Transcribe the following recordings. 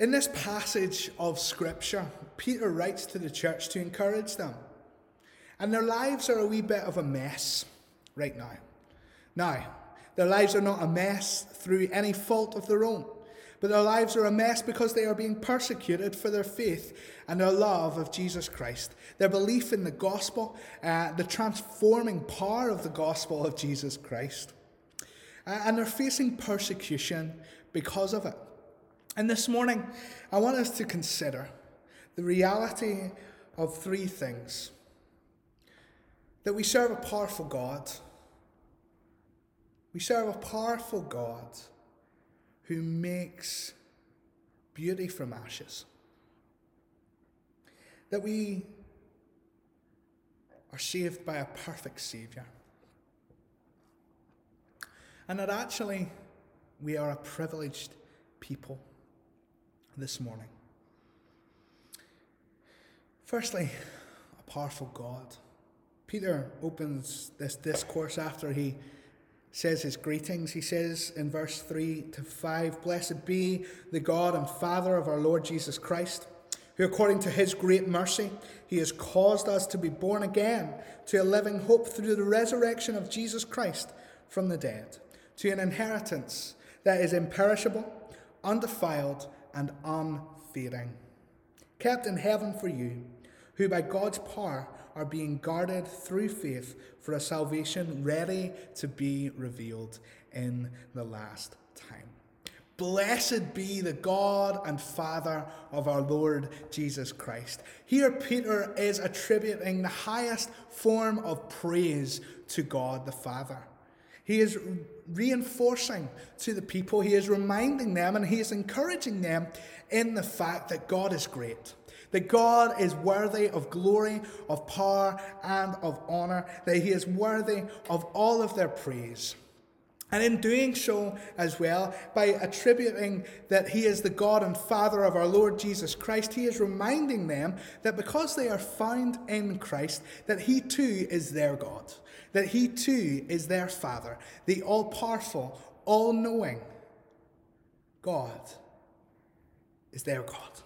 In this passage of Scripture, Peter writes to the church to encourage them. And their lives are a wee bit of a mess right now. Now, their lives are not a mess through any fault of their own, but their lives are a mess because they are being persecuted for their faith and their love of Jesus Christ, their belief in the gospel, uh, the transforming power of the gospel of Jesus Christ. Uh, and they're facing persecution because of it. And this morning, I want us to consider the reality of three things that we serve a powerful God. We serve a powerful God who makes beauty from ashes. That we are saved by a perfect Saviour. And that actually we are a privileged people this morning. Firstly, a powerful God. Peter opens this discourse after he says his greetings. He says in verse 3 to 5 Blessed be the God and Father of our Lord Jesus Christ, who according to his great mercy, he has caused us to be born again to a living hope through the resurrection of Jesus Christ from the dead, to an inheritance that is imperishable, undefiled, and unfading, kept in heaven for you, who by God's power are being guarded through faith for a salvation ready to be revealed in the last time. Blessed be the God and Father of our Lord Jesus Christ. Here, Peter is attributing the highest form of praise to God the Father. He is reinforcing to the people, he is reminding them, and he is encouraging them in the fact that God is great. That God is worthy of glory, of power, and of honor. That He is worthy of all of their praise. And in doing so as well, by attributing that He is the God and Father of our Lord Jesus Christ, He is reminding them that because they are found in Christ, that He too is their God that He too is their Father, the all powerful, all knowing God is their God,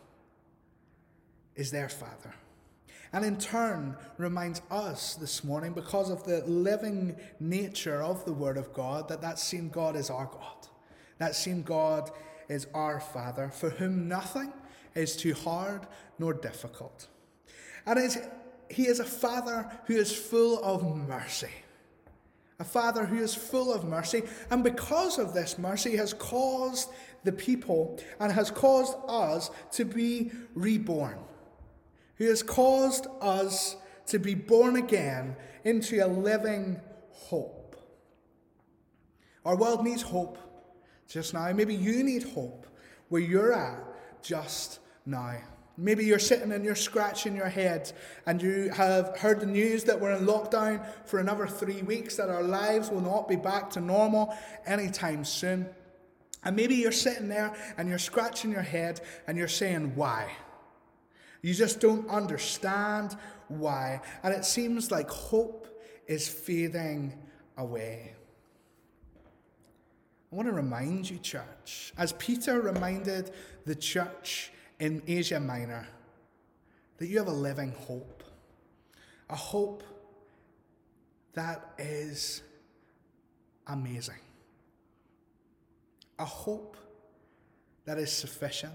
is their Father. And in turn, reminds us this morning, because of the living nature of the Word of God, that that same God is our God. That same God is our Father, for whom nothing is too hard nor difficult. And it's he is a father who is full of mercy. A father who is full of mercy, and because of this mercy, has caused the people and has caused us to be reborn. Who has caused us to be born again into a living hope. Our world needs hope just now. Maybe you need hope where you're at just now. Maybe you're sitting and you're scratching your head and you have heard the news that we're in lockdown for another three weeks, that our lives will not be back to normal anytime soon. And maybe you're sitting there and you're scratching your head and you're saying, Why? You just don't understand why. And it seems like hope is fading away. I want to remind you, church, as Peter reminded the church in Asia Minor that you have a living hope. A hope that is amazing. A hope that is sufficient.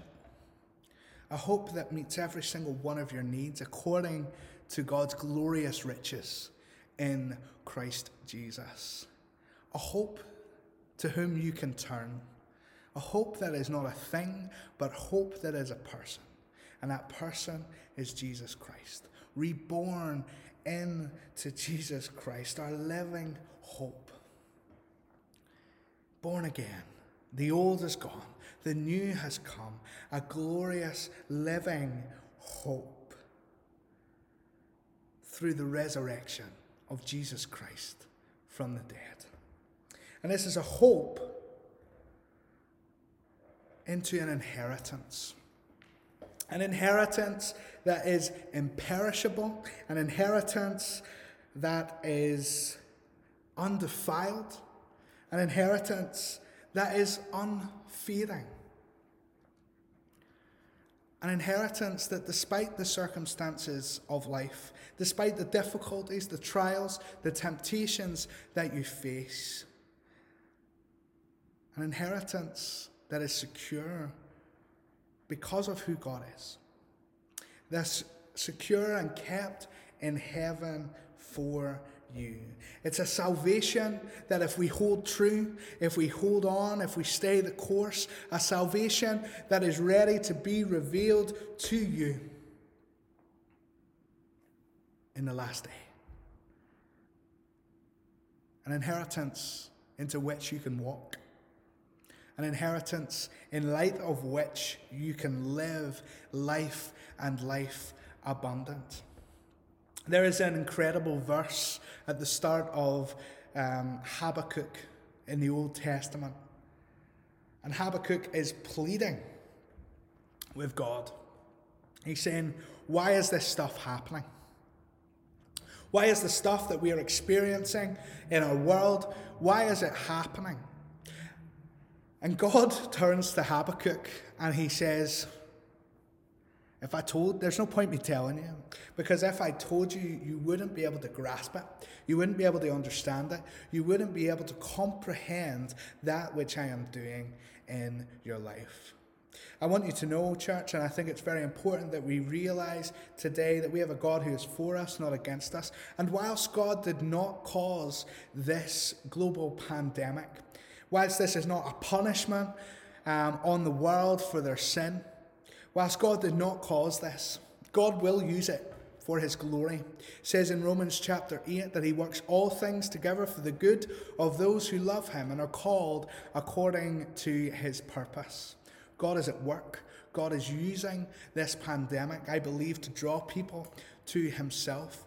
A hope that meets every single one of your needs according to God's glorious riches in Christ Jesus. A hope to whom you can turn a hope that is not a thing, but hope that is a person. And that person is Jesus Christ. Reborn into Jesus Christ, our living hope. Born again. The old is gone, the new has come. A glorious living hope through the resurrection of Jesus Christ from the dead. And this is a hope into an inheritance. An inheritance that is imperishable, an inheritance that is undefiled, an inheritance that is unfading. An inheritance that, despite the circumstances of life, despite the difficulties, the trials, the temptations that you face, an inheritance that is secure because of who God is. That's secure and kept in heaven for you. It's a salvation that if we hold true, if we hold on, if we stay the course, a salvation that is ready to be revealed to you in the last day. An inheritance into which you can walk. An inheritance in light of which you can live life and life abundant. There is an incredible verse at the start of um, Habakkuk in the Old Testament. And Habakkuk is pleading with God. He's saying, Why is this stuff happening? Why is the stuff that we are experiencing in our world, why is it happening? And God turns to Habakkuk and he says, if I told, there's no point me telling you, because if I told you, you wouldn't be able to grasp it. You wouldn't be able to understand it. You wouldn't be able to comprehend that which I am doing in your life. I want you to know, church, and I think it's very important that we realize today that we have a God who is for us, not against us. And whilst God did not cause this global pandemic, whilst this is not a punishment um, on the world for their sin, Whilst God did not cause this, God will use it for his glory. It says in Romans chapter 8 that he works all things together for the good of those who love him and are called according to his purpose. God is at work. God is using this pandemic, I believe, to draw people to himself.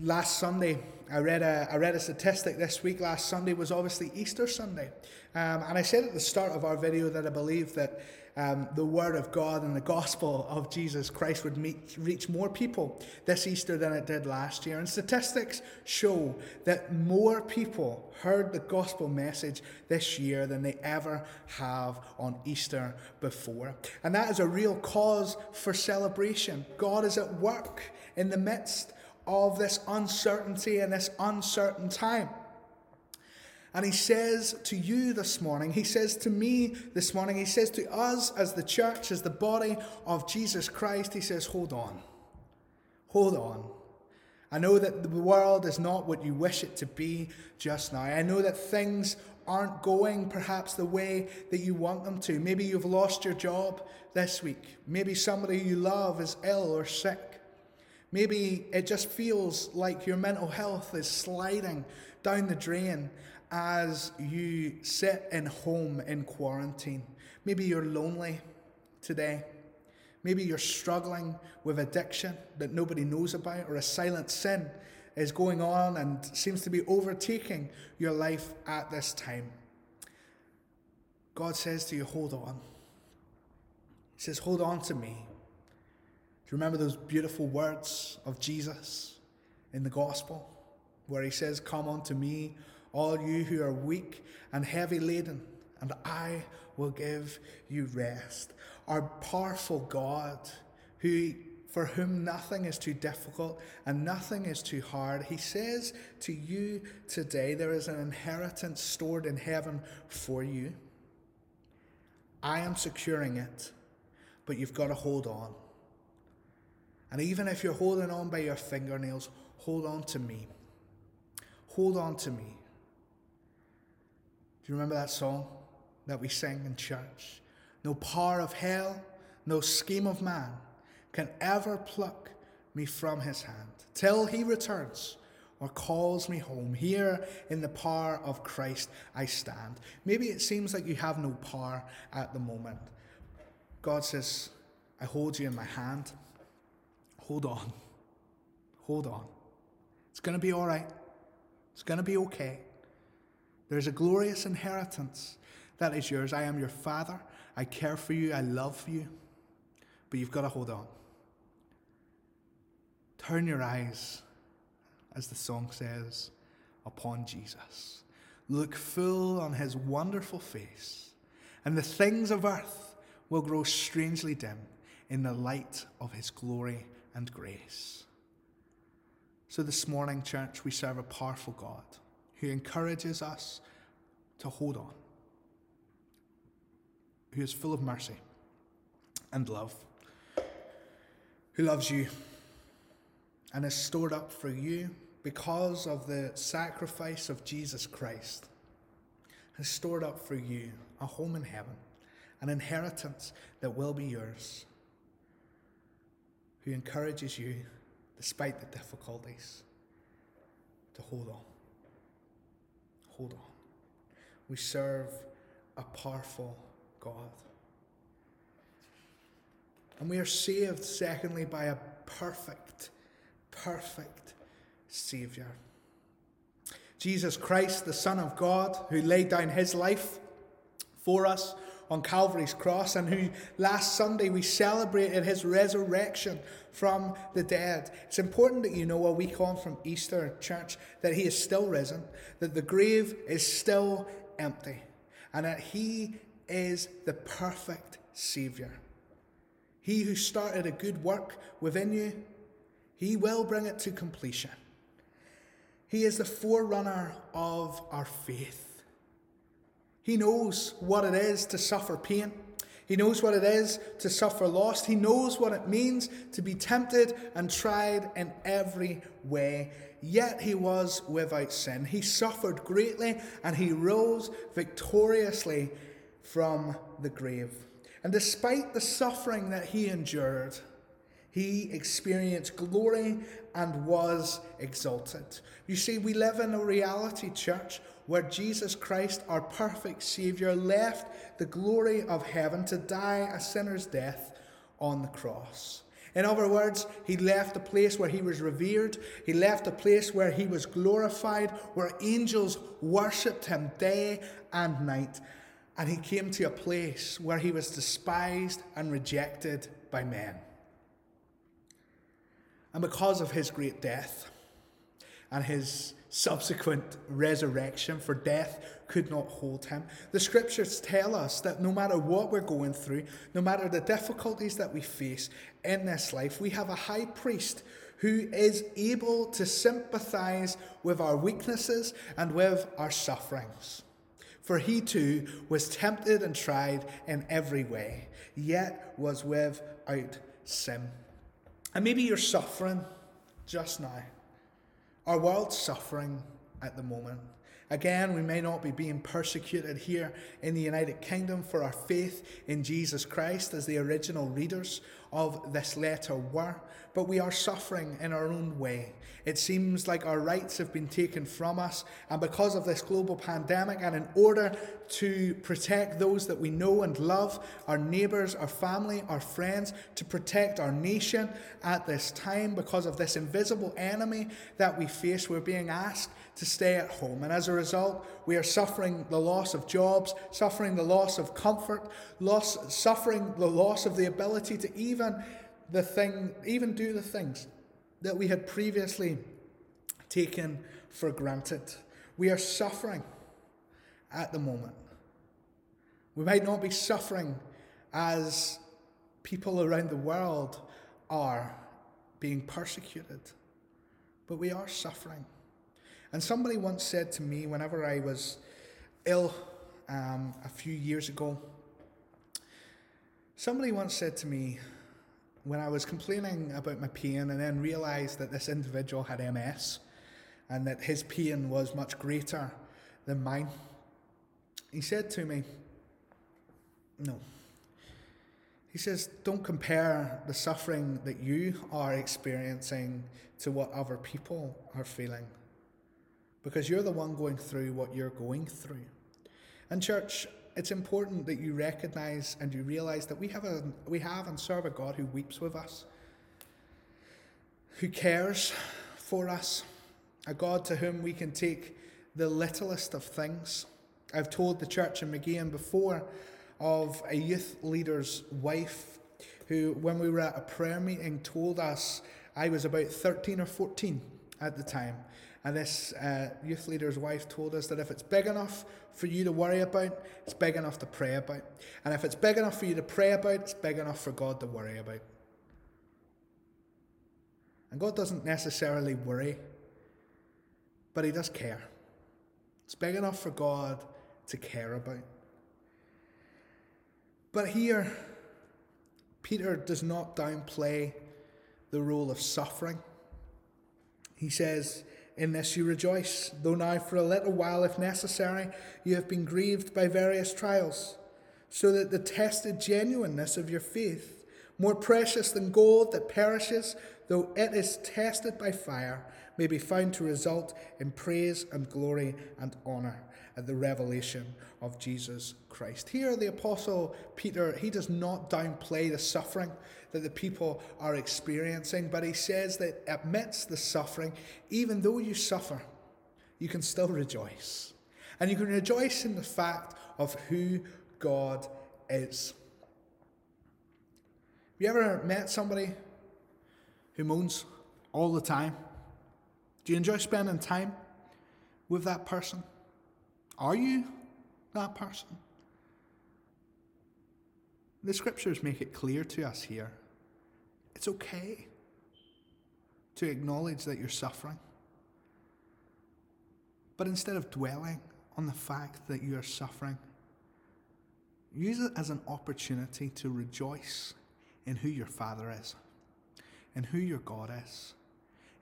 Last Sunday, I read a, I read a statistic this week. Last Sunday was obviously Easter Sunday. Um, and I said at the start of our video that I believe that um, the Word of God and the gospel of Jesus Christ would meet, reach more people this Easter than it did last year. And statistics show that more people heard the gospel message this year than they ever have on Easter before. And that is a real cause for celebration. God is at work in the midst of this uncertainty and this uncertain time. And he says to you this morning, he says to me this morning, he says to us as the church, as the body of Jesus Christ, he says, hold on. Hold on. I know that the world is not what you wish it to be just now. I know that things aren't going perhaps the way that you want them to. Maybe you've lost your job this week. Maybe somebody you love is ill or sick. Maybe it just feels like your mental health is sliding down the drain as you sit in home in quarantine. Maybe you're lonely today. Maybe you're struggling with addiction that nobody knows about, or a silent sin is going on and seems to be overtaking your life at this time. God says to you, Hold on. He says, Hold on to me. Do you remember those beautiful words of Jesus in the gospel where he says, Come unto me, all you who are weak and heavy laden, and I will give you rest. Our powerful God, who for whom nothing is too difficult and nothing is too hard. He says to you today, there is an inheritance stored in heaven for you. I am securing it, but you've got to hold on. And even if you're holding on by your fingernails, hold on to me. Hold on to me. Do you remember that song that we sang in church? No power of hell, no scheme of man can ever pluck me from his hand till he returns or calls me home. Here in the power of Christ I stand. Maybe it seems like you have no power at the moment. God says, I hold you in my hand. Hold on. Hold on. It's going to be all right. It's going to be okay. There's a glorious inheritance that is yours. I am your father. I care for you. I love you. But you've got to hold on. Turn your eyes, as the song says, upon Jesus. Look full on his wonderful face, and the things of earth will grow strangely dim in the light of his glory and grace. So, this morning, church, we serve a powerful God who encourages us to hold on, who is full of mercy and love, who loves you and is stored up for you because of the sacrifice of Jesus Christ, has stored up for you a home in heaven, an inheritance that will be yours, who encourages you despite the difficulties, to hold on. Hold on. We serve a powerful God. And we are saved, secondly, by a perfect, perfect Saviour. Jesus Christ, the Son of God, who laid down his life for us on Calvary's cross, and who last Sunday we celebrated his resurrection from the dead. It's important that you know a week on from Easter, church, that he is still risen, that the grave is still empty, and that he is the perfect Saviour. He who started a good work within you, he will bring it to completion. He is the forerunner of our faith. He knows what it is to suffer pain. He knows what it is to suffer loss. He knows what it means to be tempted and tried in every way. Yet he was without sin. He suffered greatly and he rose victoriously from the grave. And despite the suffering that he endured, he experienced glory and was exalted. You see, we live in a reality, church, where Jesus Christ, our perfect Saviour, left the glory of heaven to die a sinner's death on the cross. In other words, he left a place where he was revered, he left a place where he was glorified, where angels worshipped him day and night, and he came to a place where he was despised and rejected by men. And because of his great death and his subsequent resurrection, for death could not hold him. The scriptures tell us that no matter what we're going through, no matter the difficulties that we face in this life, we have a high priest who is able to sympathize with our weaknesses and with our sufferings. For he too was tempted and tried in every way, yet was without sin. And maybe you're suffering just now. Our world's suffering at the moment. Again, we may not be being persecuted here in the United Kingdom for our faith in Jesus Christ as the original readers of this letter were, but we are suffering in our own way. It seems like our rights have been taken from us, and because of this global pandemic, and in order to protect those that we know and love, our neighbours, our family, our friends, to protect our nation at this time, because of this invisible enemy that we face, we're being asked to stay at home. And as a result, we are suffering the loss of jobs, suffering the loss of comfort, loss, suffering the loss of the ability to even the thing, even do the things that we had previously taken for granted. We are suffering at the moment. We might not be suffering as people around the world are being persecuted, but we are suffering. And somebody once said to me, whenever I was ill um, a few years ago, somebody once said to me, when I was complaining about my pain and then realised that this individual had MS and that his pain was much greater than mine, he said to me, No. He says, Don't compare the suffering that you are experiencing to what other people are feeling because you're the one going through what you're going through. And, church, it's important that you recognize and you realize that we have, a, we have and serve a God who weeps with us, who cares for us, a God to whom we can take the littlest of things. I've told the church in Mageean before of a youth leader's wife who, when we were at a prayer meeting, told us I was about 13 or 14 at the time. And this uh, youth leader's wife told us that if it's big enough for you to worry about, it's big enough to pray about. And if it's big enough for you to pray about, it's big enough for God to worry about. And God doesn't necessarily worry, but He does care. It's big enough for God to care about. But here, Peter does not downplay the role of suffering. He says, In this you rejoice, though now for a little while, if necessary, you have been grieved by various trials, so that the tested genuineness of your faith, more precious than gold that perishes, though it is tested by fire, may be found to result in praise and glory and honour at the revelation of Jesus Christ. Here, the Apostle Peter, he does not downplay the suffering that the people are experiencing, but he says that amidst the suffering, even though you suffer, you can still rejoice. And you can rejoice in the fact of who God is. Have you ever met somebody who moans all the time? Do you enjoy spending time with that person? Are you that person? The scriptures make it clear to us here it's okay to acknowledge that you're suffering. But instead of dwelling on the fact that you are suffering, use it as an opportunity to rejoice in who your Father is, in who your God is,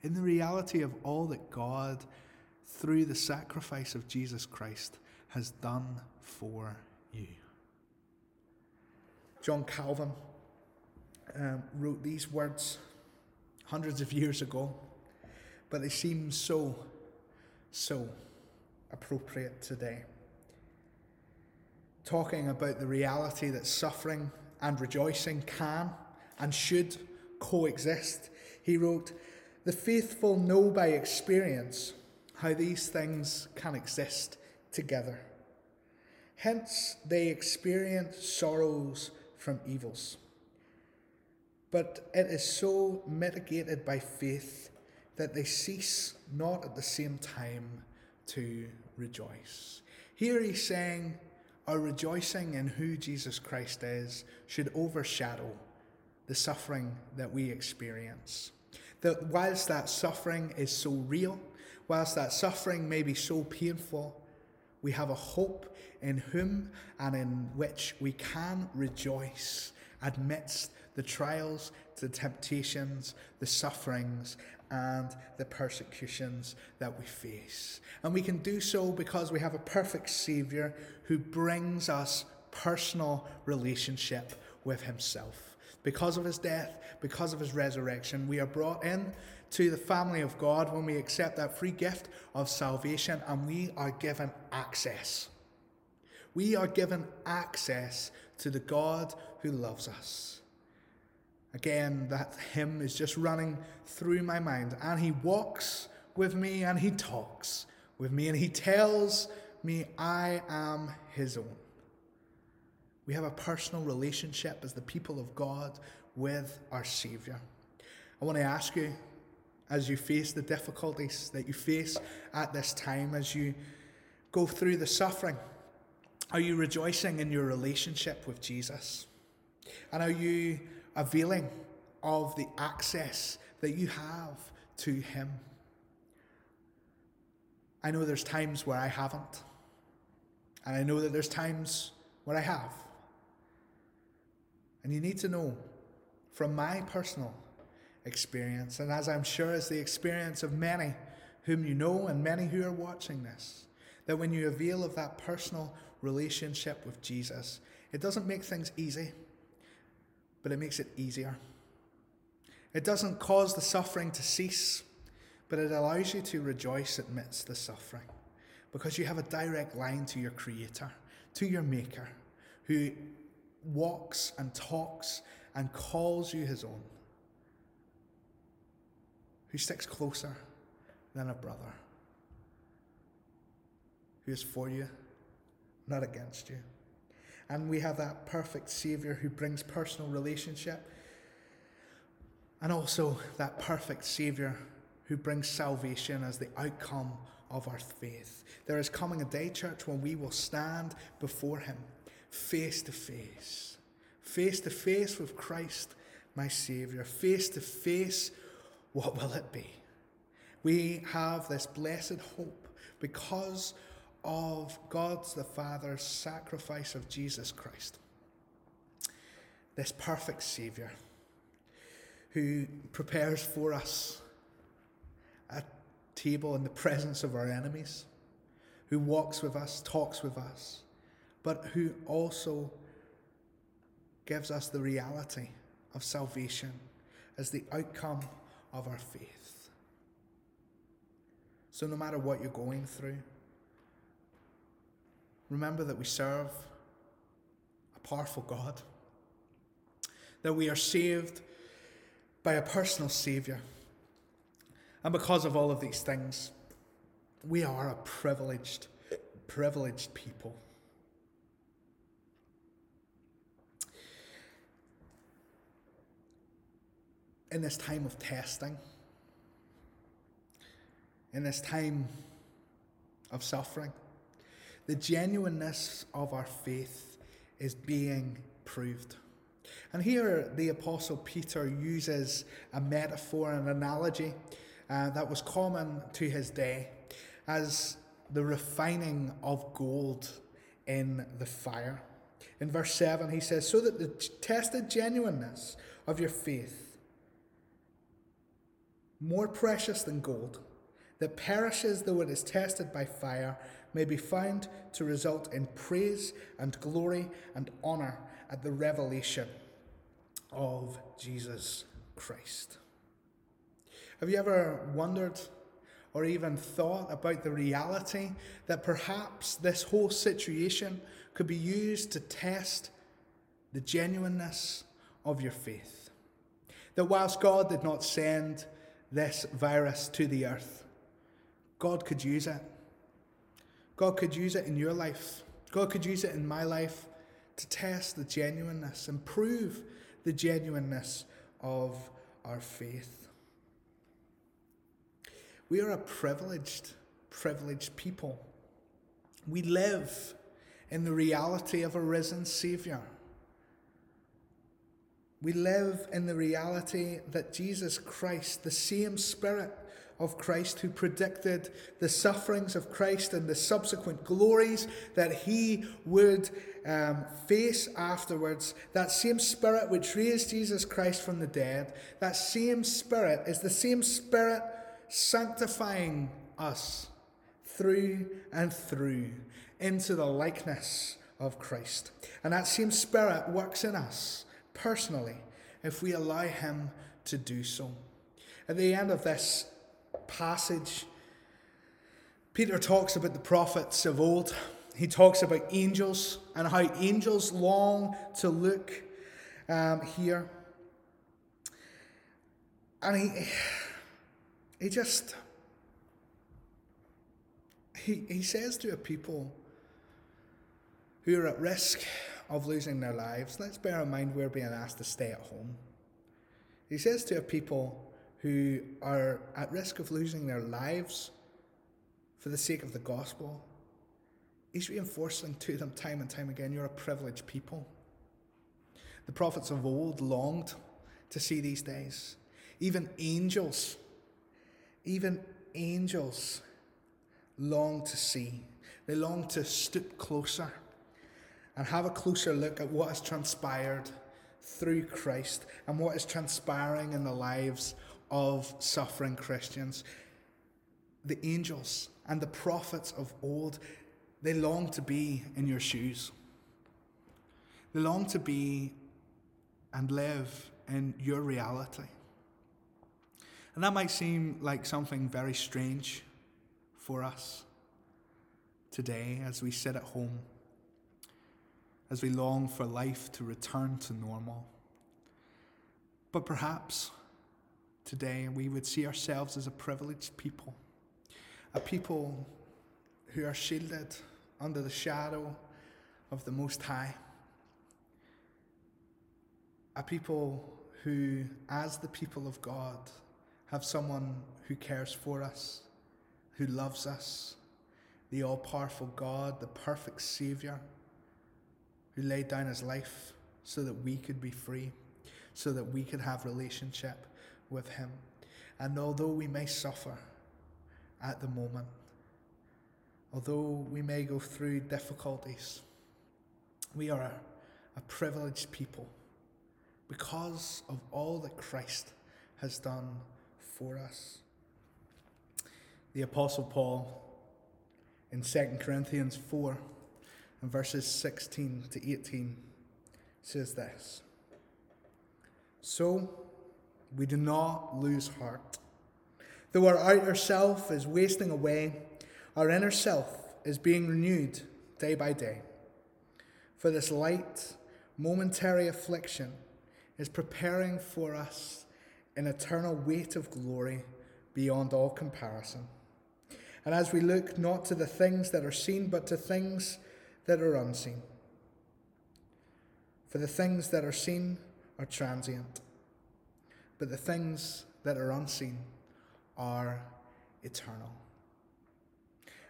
in the reality of all that God, through the sacrifice of Jesus Christ, has done for you. John Calvin um, wrote these words hundreds of years ago, but they seem so, so appropriate today. Talking about the reality that suffering and rejoicing can and should coexist. He wrote, The faithful know by experience how these things can exist together. Hence, they experience sorrows from evils. But it is so mitigated by faith that they cease not at the same time to rejoice. Here he's saying, our rejoicing in who Jesus Christ is should overshadow the suffering that we experience. That whilst that suffering is so real, whilst that suffering may be so painful, we have a hope in whom and in which we can rejoice amidst the trials, the temptations, the sufferings, and the persecutions that we face. And we can do so because we have a perfect Saviour who brings us personal relationship with Himself. Because of His death, because of His resurrection, we are brought in to the family of God when we accept that free gift of salvation and we are given access. We are given access to the God who loves us. Again, that hymn is just running through my mind. And he walks with me and he talks with me and he tells me I am his own. We have a personal relationship as the people of God with our Saviour. I want to ask you, as you face the difficulties that you face at this time, as you go through the suffering, are you rejoicing in your relationship with Jesus? And are you availing of the access that you have to Him. I know there's times where I haven't, and I know that there's times where I have. And you need to know from my personal experience, and as I'm sure is the experience of many whom you know and many who are watching this, that when you avail of that personal relationship with Jesus, it doesn't make things easy but it makes it easier. It doesn't cause the suffering to cease, but it allows you to rejoice amidst the suffering because you have a direct line to your Creator, to your Maker, who walks and talks and calls you His own, who sticks closer than a brother, who is for you, not against you. And we have that perfect Savior who brings personal relationship. And also that perfect Savior who brings salvation as the outcome of our faith. There is coming a day, church, when we will stand before Him face to face, face to face with Christ, my Saviour, face to face. What will it be? We have this blessed hope because of God's the Father's sacrifice of Jesus Christ, this perfect Saviour who prepares for us a table in the presence of our enemies, who walks with us, talks with us, but who also gives us the reality of salvation as the outcome of our faith. So, no matter what you're going through, remember that we serve a powerful God, that we are saved by a personal Saviour. And because of all of these things, we are a privileged, privileged people. In this time of testing, in this time of suffering, the genuineness of our faith is being proved. And here the Apostle Peter uses a metaphor, an analogy uh, that was common to his day as the refining of gold in the fire. In verse 7, he says, So that the tested genuineness of your faith, more precious than gold, that perishes though it is tested by fire, may be found to result in praise and glory and honour at the revelation of Jesus Christ. Have you ever wondered or even thought about the reality that perhaps this whole situation could be used to test the genuineness of your faith? That whilst God did not send this virus to the earth, God could use it. God could use it in your life. God could use it in my life to test the genuineness and prove the genuineness of our faith. We are a privileged, privileged people. We live in the reality of a risen Saviour. We live in the reality that Jesus Christ, the same Spirit of Christ who predicted the sufferings of Christ and the subsequent glories that he would um, face afterwards, that same Spirit which raised Jesus Christ from the dead, that same Spirit is the same Spirit sanctifying us through and through into the likeness of Christ. And that same Spirit works in us personally if we allow Him to do so. At the end of this passage, Peter talks about the prophets of old. He talks about angels and how angels long to look um, here. And he, he just, he, he says to a people who are at risk of losing their lives, let's bear in mind we're being asked to stay at home. He says to a people who are at risk of losing their lives for the sake of the gospel. He's reinforcing to them time and time again you're a privileged people. The prophets of old longed to see these days. Even angels, even angels long to see. They long to stoop closer and have a closer look at what has transpired through Christ and what is transpiring in the lives of suffering Christians. The angels and the prophets of old, they long to be in your shoes. They long to be and live in your reality. And that might seem like something very strange for us today as we sit at home, as we long for life to return to normal. But perhaps today, we would see ourselves as a privileged people, a people who are shielded under the shadow of the Most High, a people who, as the people of God, have someone who cares for us, who loves us, the all powerful God, the perfect Saviour, who laid down his life so that we could be free, so that we could have relationship with him. And although we may suffer at the moment, although we may go through difficulties, we are a, a privileged people because of all that Christ has done for us. The Apostle Paul in 2 Corinthians 4 and verses 16 to 18 says this So we do not lose heart. Though our outer self is wasting away, our inner self is being renewed day by day. For this light, momentary affliction is preparing for us an eternal weight of glory beyond all comparison. And as we look not to the things that are seen, but to things that are unseen. For the things that are seen are transient, but the things that are unseen are eternal.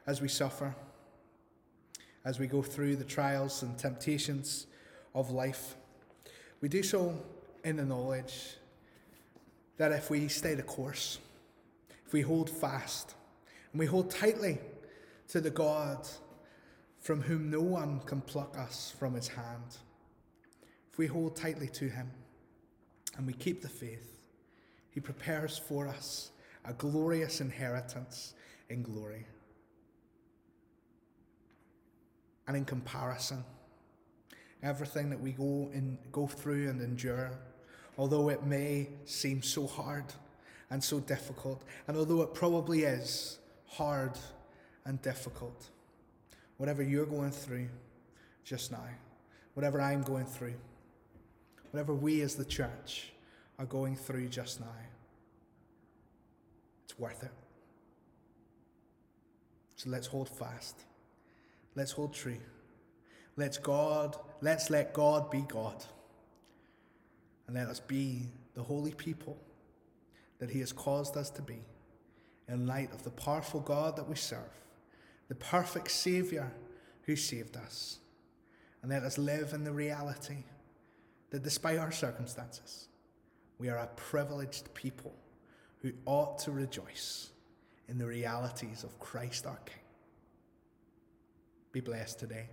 As we suffer, as we go through the trials and temptations of life, we do so in the knowledge that if we stay the course, if we hold fast, and we hold tightly to the God from whom no one can pluck us from his hand, if we hold tightly to him and we keep the faith, he prepares for us a glorious inheritance in glory. And in comparison, everything that we go and go through and endure, although it may seem so hard and so difficult, and although it probably is hard and difficult, whatever you're going through just now, whatever I'm going through, whatever we as the church are going through just now, it's worth it. So let's hold fast. Let's hold true. Let's God, let's let God be God. And let us be the holy people that He has caused us to be in light of the powerful God that we serve, the perfect Saviour who saved us. And let us live in the reality that despite our circumstances, we are a privileged people who ought to rejoice in the realities of Christ our King. Be blessed today.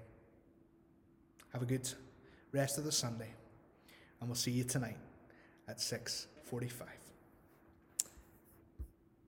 Have a good rest of the Sunday, and we'll see you tonight at 6:45.